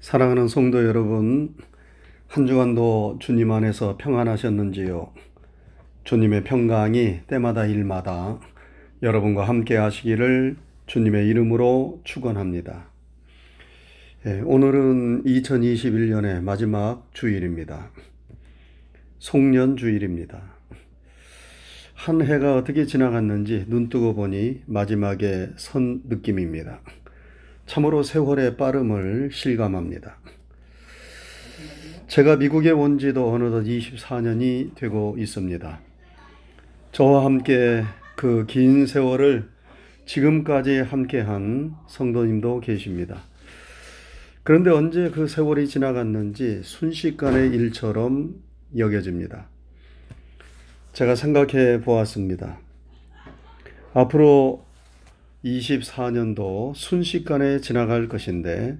사랑하는 성도 여러분, 한 주간도 주님 안에서 평안하셨는지요? 주님의 평강이 때마다 일마다 여러분과 함께 하시기를 주님의 이름으로 축원합니다. 예, 오늘은 2021년의 마지막 주일입니다. 송년 주일입니다. 한 해가 어떻게 지나갔는지 눈 뜨고 보니 마지막에 선 느낌입니다. 참으로 세월의 빠름을 실감합니다. 제가 미국에 온 지도 어느덧 24년이 되고 있습니다. 저와 함께 그 긴 세월을 지금까지 함께한 성도님도 계십니다. 그런데 언제 그 세월이 지나갔는지 순식간의 일처럼 여겨집니다. 제가 생각해 보았습니다. 앞으로 24년도 순식간에 지나갈 것인데,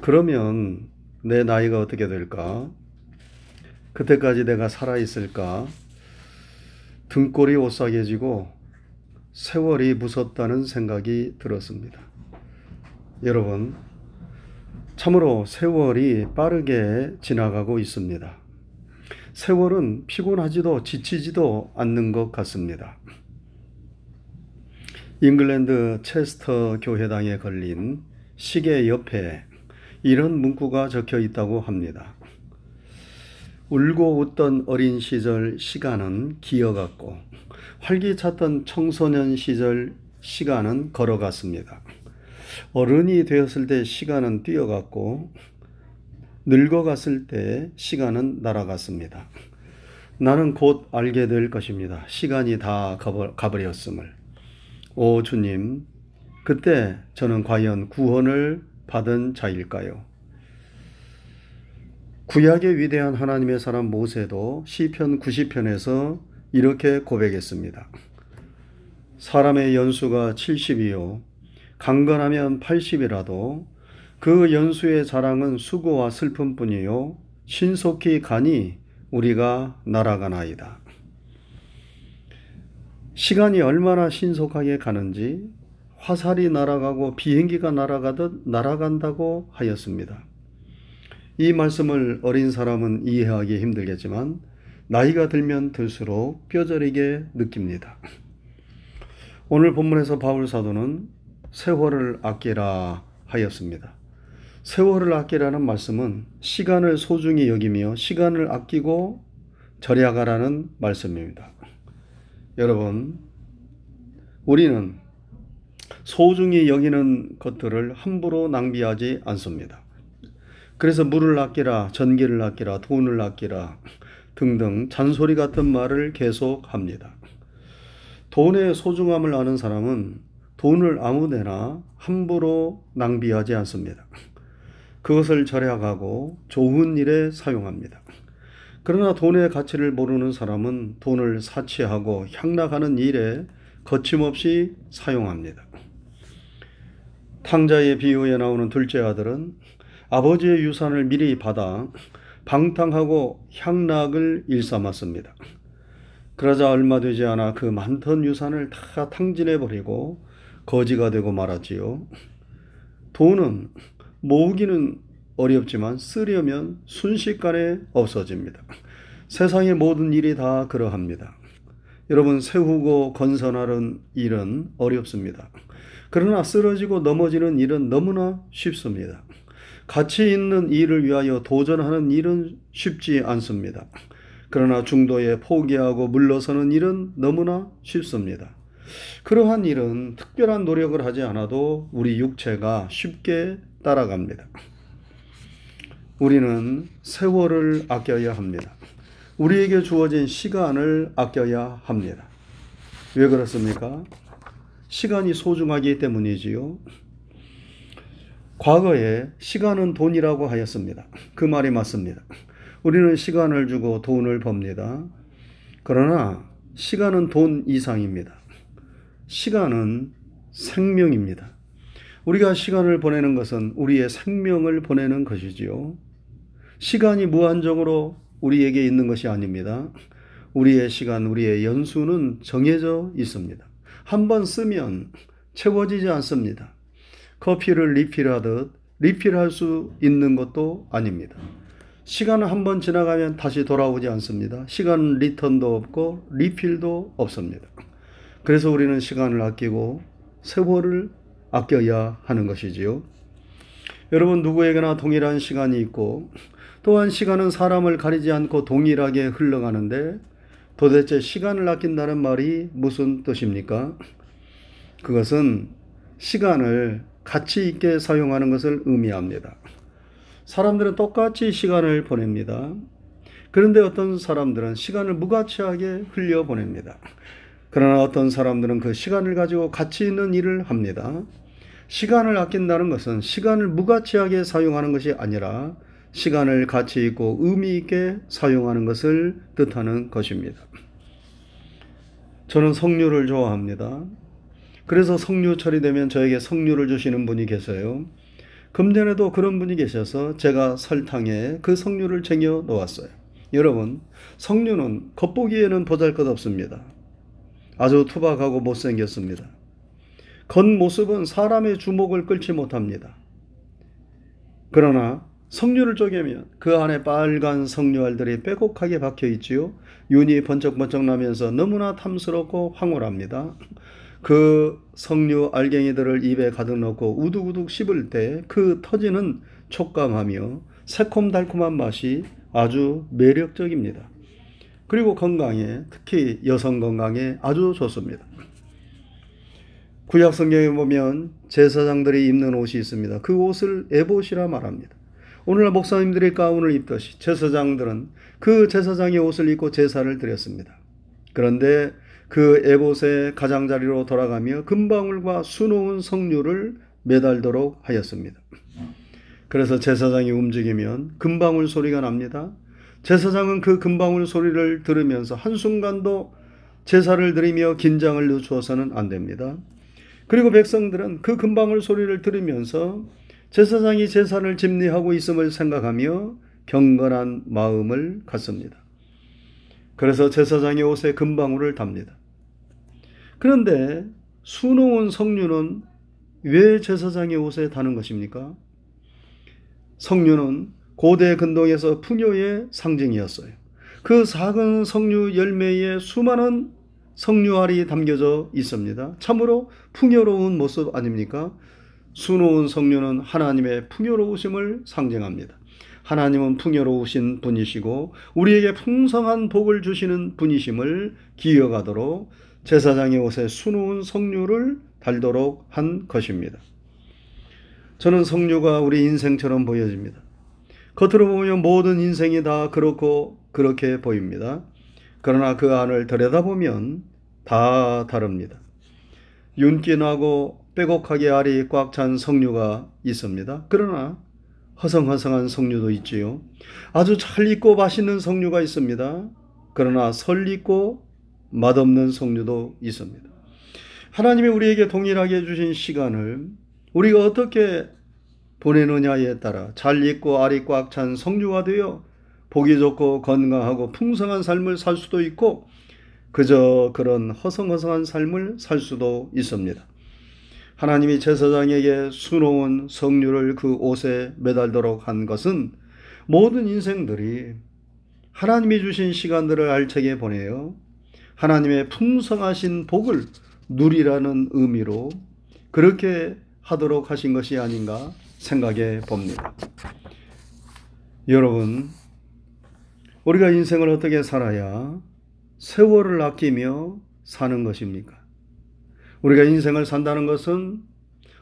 그러면 내 나이가 어떻게 될까? 그때까지 내가 살아있을까? 등골이 오싹해지고 세월이 무섭다는 생각이 들었습니다. 여러분, 참으로 세월이 빠르게 지나가고 있습니다. 세월은 피곤하지도 지치지도 않는 것 같습니다. 잉글랜드 체스터 교회당에 걸린 시계 옆에 이런 문구가 적혀 있다고 합니다. 울고 웃던 어린 시절 시간은 기어갔고 활기찼던 청소년 시절 시간은 걸어갔습니다. 어른이 되었을 때 시간은 뛰어갔고 늙어갔을 때 시간은 날아갔습니다. 나는 곧 알게 될 것입니다. 시간이 다 가버렸음을. 오 주님, 그때 저는 과연 구원을 받은 자일까요? 구약의 위대한 하나님의 사람 모세도 시편 90편에서 이렇게 고백했습니다. 사람의 연수가 70이요 강건하면 80이라도 그 연수의 자랑은 수고와 슬픔뿐이요 신속히 가니 우리가 날아가나이다. 시간이 얼마나 신속하게 가는지 화살이 날아가고 비행기가 날아가듯 날아간다고 하였습니다. 이 말씀을 어린 사람은 이해하기 힘들겠지만 나이가 들면 들수록 뼈저리게 느낍니다. 오늘 본문에서 바울 사도는 세월을 아끼라 하였습니다. 세월을 아끼라는 말씀은 시간을 소중히 여기며 시간을 아끼고 절약하라는 말씀입니다. 여러분, 우리는 소중히 여기는 것들을 함부로 낭비하지 않습니다. 그래서 물을 아끼라, 전기를 아끼라, 돈을 아끼라 등등 잔소리 같은 말을 계속 합니다. 돈의 소중함을 아는 사람은 돈을 아무데나 함부로 낭비하지 않습니다. 그것을 절약하고 좋은 일에 사용합니다. 그러나 돈의 가치를 모르는 사람은 돈을 사치하고 향락하는 일에 거침없이 사용합니다. 탕자의 비유에 나오는 둘째 아들은 아버지의 유산을 미리 받아 방탕하고 향락을 일삼았습니다. 그러자 얼마 되지 않아 그 많던 유산을 다 탕진해 버리고 거지가 되고 말았지요. 돈은 모으기는 어렵지만 쓰려면 순식간에 없어집니다. 세상의 모든 일이 다 그러합니다. 여러분 세우고 건설하는 일은 어렵습니다. 그러나 쓰러지고 넘어지는 일은 너무나 쉽습니다. 가치 있는 일을 위하여 도전하는 일은 쉽지 않습니다. 그러나 중도에 포기하고 물러서는 일은 너무나 쉽습니다. 그러한 일은 특별한 노력을 하지 않아도 우리 육체가 쉽게 따라갑니다. 우리는 세월을 아껴야 합니다. 우리에게 주어진 시간을 아껴야 합니다. 왜 그렇습니까? 시간이 소중하기 때문이지요. 과거에 시간은 돈이라고 하였습니다. 그 말이 맞습니다. 우리는 시간을 주고 돈을 법니다. 그러나 시간은 돈 이상입니다. 시간은 생명입니다. 우리가 시간을 보내는 것은 우리의 생명을 보내는 것이지요. 시간이 무한정으로 우리에게 있는 것이 아닙니다. 우리의 시간, 우리의 연수는 정해져 있습니다. 한 번 쓰면 채워지지 않습니다. 커피를 리필하듯 리필할 수 있는 것도 아닙니다. 시간은 한 번 지나가면 다시 돌아오지 않습니다. 시간 리턴도 없고 리필도 없습니다. 그래서 우리는 시간을 아끼고 세월을 아껴야 하는 것이지요. 여러분 누구에게나 동일한 시간이 있고 또한 시간은 사람을 가리지 않고 동일하게 흘러가는데 도대체 시간을 아낀다는 말이 무슨 뜻입니까? 그것은 시간을 가치 있게 사용하는 것을 의미합니다. 사람들은 똑같이 시간을 보냅니다. 그런데 어떤 사람들은 시간을 무가치하게 흘려 보냅니다. 그러나 어떤 사람들은 그 시간을 가지고 가치 있는 일을 합니다. 시간을 아낀다는 것은 시간을 무가치하게 사용하는 것이 아니라 시간을 가치 있고 의미 있게 사용하는 것을 뜻하는 것입니다. 저는 석류를 좋아합니다. 그래서 석류철이 되면 저에게 석류를 주시는 분이 계세요. 금년에도 그런 분이 계셔서 제가 설탕에 그 석류를 쟁여 놓았어요. 여러분, 석류는 겉보기에는 보잘 것 없습니다. 아주 투박하고 못생겼습니다. 겉모습은 사람의 주목을 끌지 못합니다. 그러나 석류를 쪼개면 그 안에 빨간 석류알들이 빼곡하게 박혀 있지요. 윤이 번쩍번쩍 나면서 너무나 탐스럽고 황홀합니다. 그 석류 알갱이들을 입에 가득 넣고 우둑우둑 씹을 때 그 터지는 촉감하며 새콤달콤한 맛이 아주 매력적입니다. 그리고 건강에 특히 여성 건강에 아주 좋습니다. 구약 성경에 보면 제사장들이 입는 옷이 있습니다. 그 옷을 에봇이라 말합니다. 오늘날 목사님들이 가운을 입듯이 제사장들은 그 제사장의 옷을 입고 제사를 드렸습니다. 그런데 그 에봇의 가장자리로 돌아가며 금방울과 수놓은 석류를 매달도록 하였습니다. 그래서 제사장이 움직이면 금방울 소리가 납니다. 제사장은 그 금방울 소리를 들으면서 한순간도 제사를 드리며 긴장을 늦추어서는 안 됩니다. 그리고 백성들은 그 금방울 소리를 들으면서 제사장이 제사를 집리하고 있음을 생각하며 경건한 마음을 갖습니다. 그래서 제사장의 옷에 금방울을 답니다. 그런데 수놓은 석류는 왜 제사장의 옷에 다는 것입니까? 석류는 고대 근동에서 풍요의 상징이었어요. 그 작은 석류 열매에 수많은 석류알이 담겨져 있습니다. 참으로 풍요로운 모습 아닙니까? 수놓은 석류는 하나님의 풍요로우심을 상징합니다. 하나님은 풍요로우신 분이시고 우리에게 풍성한 복을 주시는 분이심을 기억하도록 제사장의 옷에 수놓은 석류를 달도록 한 것입니다. 저는 석류가 우리 인생처럼 보여집니다. 겉으로 보면 모든 인생이 다 그렇고 그렇게 보입니다. 그러나 그 안을 들여다보면 다 다릅니다. 윤기 나고 빼곡하게 알이 꽉 찬 석류가 있습니다. 그러나 허성허성한 석류도 있지요. 아주 잘 익고 맛있는 석류가 있습니다. 그러나 설 익고 맛없는 석류도 있습니다. 하나님이 우리에게 동일하게 주신 시간을 우리가 어떻게 보내느냐에 따라 잘 익고 알이 꽉찬 석류가 되어 보기 좋고 건강하고 풍성한 삶을 살 수도 있고 그저 그런 허성허성한 삶을 살 수도 있습니다. 하나님이 제사장에게 수놓은 성류를 그 옷에 매달도록 한 것은 모든 인생들이 하나님이 주신 시간들을 알차게 보내어 하나님의 풍성하신 복을 누리라는 의미로 그렇게 하도록 하신 것이 아닌가 생각해 봅니다. 여러분, 우리가 인생을 어떻게 살아야 세월을 아끼며 사는 것입니까? 우리가 인생을 산다는 것은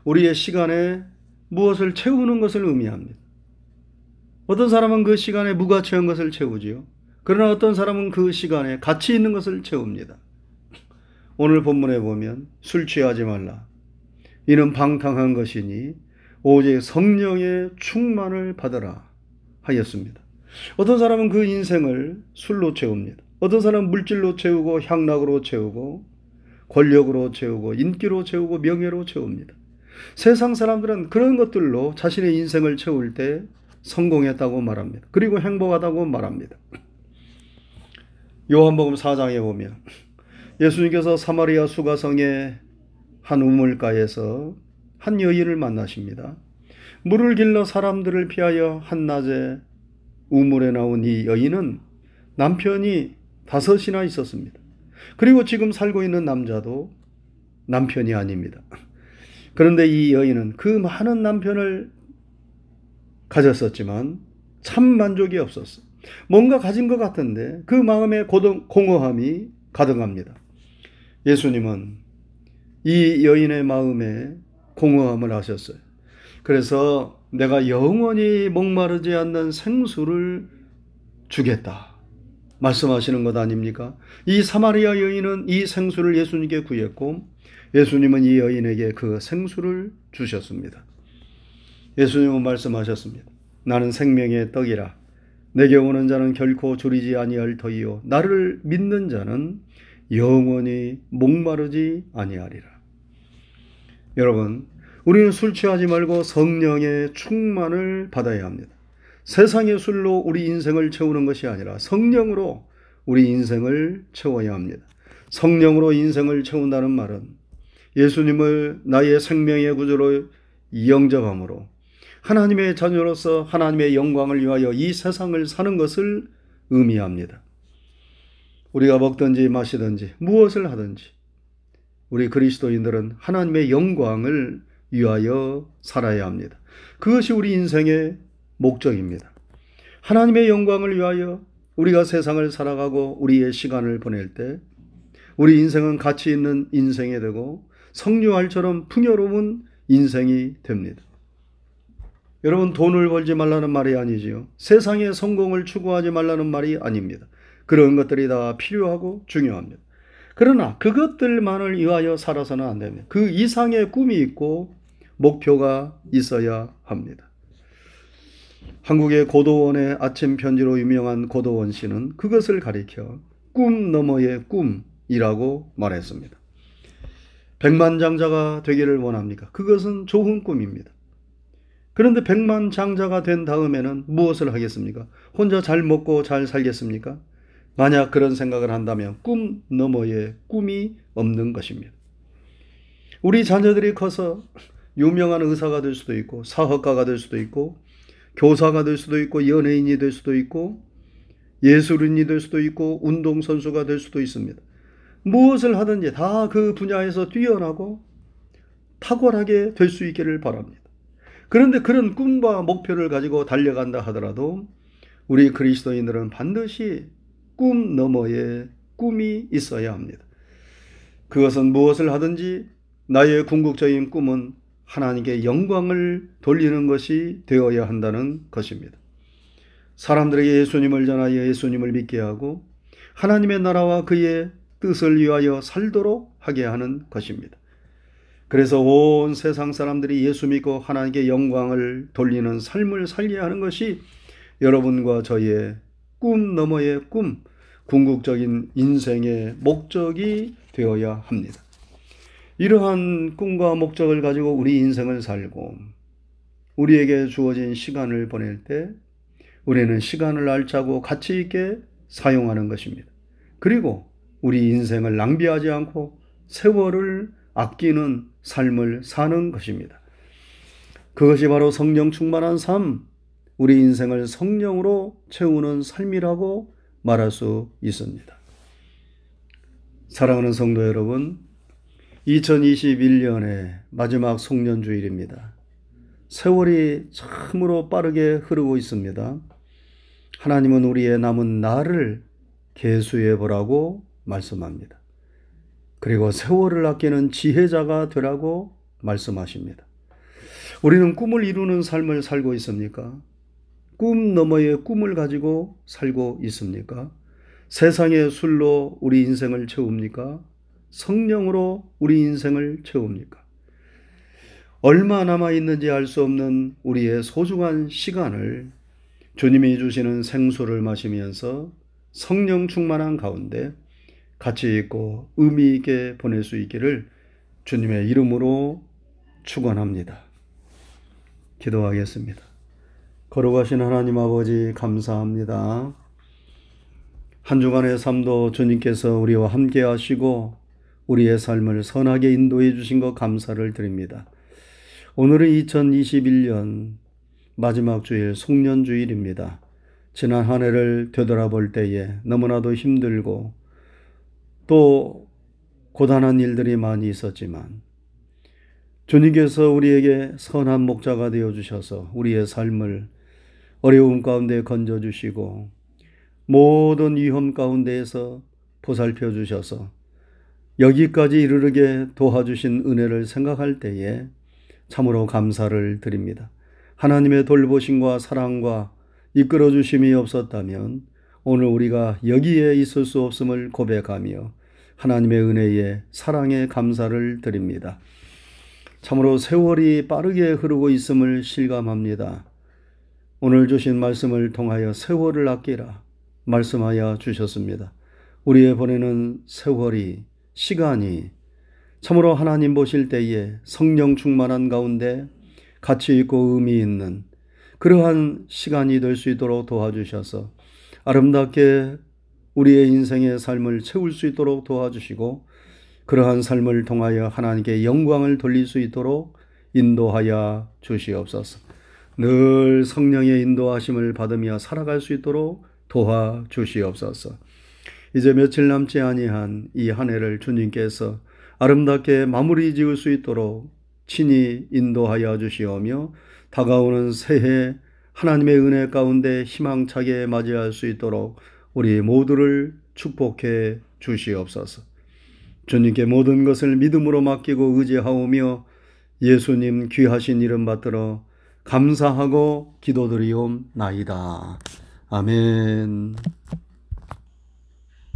우리의 시간에 무엇을 채우는 것을 의미합니다. 어떤 사람은 그 시간에 무가치한 것을 채우지요. 그러나 어떤 사람은 그 시간에 가치 있는 것을 채웁니다. 오늘 본문에 보면 술 취하지 말라. 이는 방탕한 것이니 오직 성령의 충만을 받으라 하였습니다. 어떤 사람은 그 인생을 술로 채웁니다. 어떤 사람은 물질로 채우고 향락으로 채우고 권력으로 채우고 인기로 채우고 명예로 채웁니다. 세상 사람들은 그런 것들로 자신의 인생을 채울 때 성공했다고 말합니다. 그리고 행복하다고 말합니다. 요한복음 4장에 보면 예수님께서 사마리아 수가성의 한 우물가에서 한 여인을 만나십니다. 물을 길러 사람들을 피하여 한낮에 우물에 나온 이 여인은 남편이 다섯이나 있었습니다. 그리고 지금 살고 있는 남자도 남편이 아닙니다. 그런데 이 여인은 그 많은 남편을 가졌었지만 참 만족이 없었어. 뭔가 가진 것 같은데 그 마음에 고동, 공허함이 가득합니다. 예수님은 이 여인의 마음에 공허함을 하셨어요. 그래서 내가 영원히 목마르지 않는 생수를 주겠다. 말씀하시는 것 아닙니까? 이 사마리아 여인은 이 생수를 예수님께 구했고 예수님은 이 여인에게 그 생수를 주셨습니다. 예수님은 말씀하셨습니다. 나는 생명의 떡이라. 내게 오는 자는 결코 줄이지 아니할 터이요. 나를 믿는 자는 영원히 목마르지 아니하리라. 여러분, 우리는 술 취하지 말고 성령의 충만을 받아야 합니다. 세상의 술로 우리 인생을 채우는 것이 아니라 성령으로 우리 인생을 채워야 합니다. 성령으로 인생을 채운다는 말은 예수님을 나의 생명의 구조로 영접함으로 하나님의 자녀로서 하나님의 영광을 위하여 이 세상을 사는 것을 의미합니다. 우리가 먹든지 마시든지 무엇을 하든지 우리 그리스도인들은 하나님의 영광을 위하여 살아야 합니다. 그것이 우리 인생의 목적입니다. 하나님의 영광을 위하여 우리가 세상을 살아가고 우리의 시간을 보낼 때 우리 인생은 가치 있는 인생이 되고 성류알처럼 풍요로운 인생이 됩니다. 여러분 돈을 벌지 말라는 말이 아니지요. 세상의 성공을 추구하지 말라는 말이 아닙니다. 그런 것들이 다 필요하고 중요합니다. 그러나 그것들만을 위하여 살아서는 안 됩니다. 그 이상의 꿈이 있고 목표가 있어야 합니다. 한국의 고도원의 아침 편지로 유명한 고도원 씨는 그것을 가리켜 꿈 너머의 꿈이라고 말했습니다. 백만 장자가 되기를 원합니까? 그것은 좋은 꿈입니다. 그런데 백만 장자가 된 다음에는 무엇을 하겠습니까? 혼자 잘 먹고 잘 살겠습니까? 만약 그런 생각을 한다면 꿈 너머의 꿈이 없는 것입니다. 우리 자녀들이 커서 유명한 의사가 될 수도 있고 사학가가 될 수도 있고 교사가 될 수도 있고 연예인이 될 수도 있고 예술인이 될 수도 있고 운동선수가 될 수도 있습니다. 무엇을 하든지 다 그 분야에서 뛰어나고 탁월하게 될 수 있기를 바랍니다. 그런데 그런 꿈과 목표를 가지고 달려간다 하더라도 우리 그리스도인들은 반드시 꿈 너머에 꿈이 있어야 합니다. 그것은 무엇을 하든지 나의 궁극적인 꿈은 하나님께 영광을 돌리는 것이 되어야 한다는 것입니다. 사람들에게 예수님을 전하여 예수님을 믿게 하고 하나님의 나라와 그의 뜻을 위하여 살도록 하게 하는 것입니다. 그래서 온 세상 사람들이 예수 믿고 하나님께 영광을 돌리는 삶을 살게 하는 것이 여러분과 저의 꿈 너머의 꿈, 궁극적인 인생의 목적이 되어야 합니다. 이러한 꿈과 목적을 가지고 우리 인생을 살고 우리에게 주어진 시간을 보낼 때 우리는 시간을 알차고 가치 있게 사용하는 것입니다. 그리고 우리 인생을 낭비하지 않고 세월을 아끼는 삶을 사는 것입니다. 그것이 바로 성령 충만한 삶, 우리 인생을 성령으로 채우는 삶이라고 말할 수 있습니다. 사랑하는 성도 여러분, 2021년의 마지막 송년주일입니다. 세월이 참으로 빠르게 흐르고 있습니다. 하나님은 우리의 남은 날을 계수해 보라고 말씀합니다. 그리고 세월을 아끼는 지혜자가 되라고 말씀하십니다. 우리는 꿈을 이루는 삶을 살고 있습니까? 꿈 너머의 꿈을 가지고 살고 있습니까? 세상의 술로 우리 인생을 채웁니까? 성령으로 우리 인생을 채웁니까? 얼마 남아 있는지 알 수 없는 우리의 소중한 시간을 주님이 주시는 생수를 마시면서 성령 충만한 가운데 가치 있고 의미 있게 보낼 수 있기를 주님의 이름으로 축원합니다. 기도하겠습니다. 걸어가신 하나님 아버지 감사합니다. 한 주간의 삶도 주님께서 우리와 함께 하시고 우리의 삶을 선하게 인도해 주신 것 감사를 드립니다. 오늘은 2021년 마지막 주일 송년주일입니다. 지난 한 해를 되돌아볼 때에 너무나도 힘들고 또 고단한 일들이 많이 있었지만 주님께서 우리에게 선한 목자가 되어 주셔서 우리의 삶을 어려움 가운데 건져 주시고 모든 위험 가운데에서 보살펴 주셔서 여기까지 이르르게 도와주신 은혜를 생각할 때에 참으로 감사를 드립니다. 하나님의 돌보심과 사랑과 이끌어 주심이 없었다면 오늘 우리가 여기에 있을 수 없음을 고백하며 하나님의 은혜에 사랑에 감사를 드립니다. 참으로 세월이 빠르게 흐르고 있음을 실감합니다. 오늘 주신 말씀을 통하여 세월을 아끼라 말씀하여 주셨습니다. 우리의 보내는 세월이 시간이 참으로 하나님 보실 때에 성령 충만한 가운데 가치 있고 의미 있는 그러한 시간이 될 수 있도록 도와주셔서 아름답게 우리의 인생의 삶을 채울 수 있도록 도와주시고 그러한 삶을 통하여 하나님께 영광을 돌릴 수 있도록 인도하여 주시옵소서. 늘 성령의 인도하심을 받으며 살아갈 수 있도록 도와 주시옵소서. 이제 며칠 남지 아니한 이 한 해를 주님께서 아름답게 마무리 지을 수 있도록 친히 인도하여 주시오며 다가오는 새해 하나님의 은혜 가운데 희망차게 맞이할 수 있도록 우리 모두를 축복해 주시옵소서. 주님께 모든 것을 믿음으로 맡기고 의지하오며 예수님 귀하신 이름 받들어 감사하고 기도드리옵나이다. 아멘.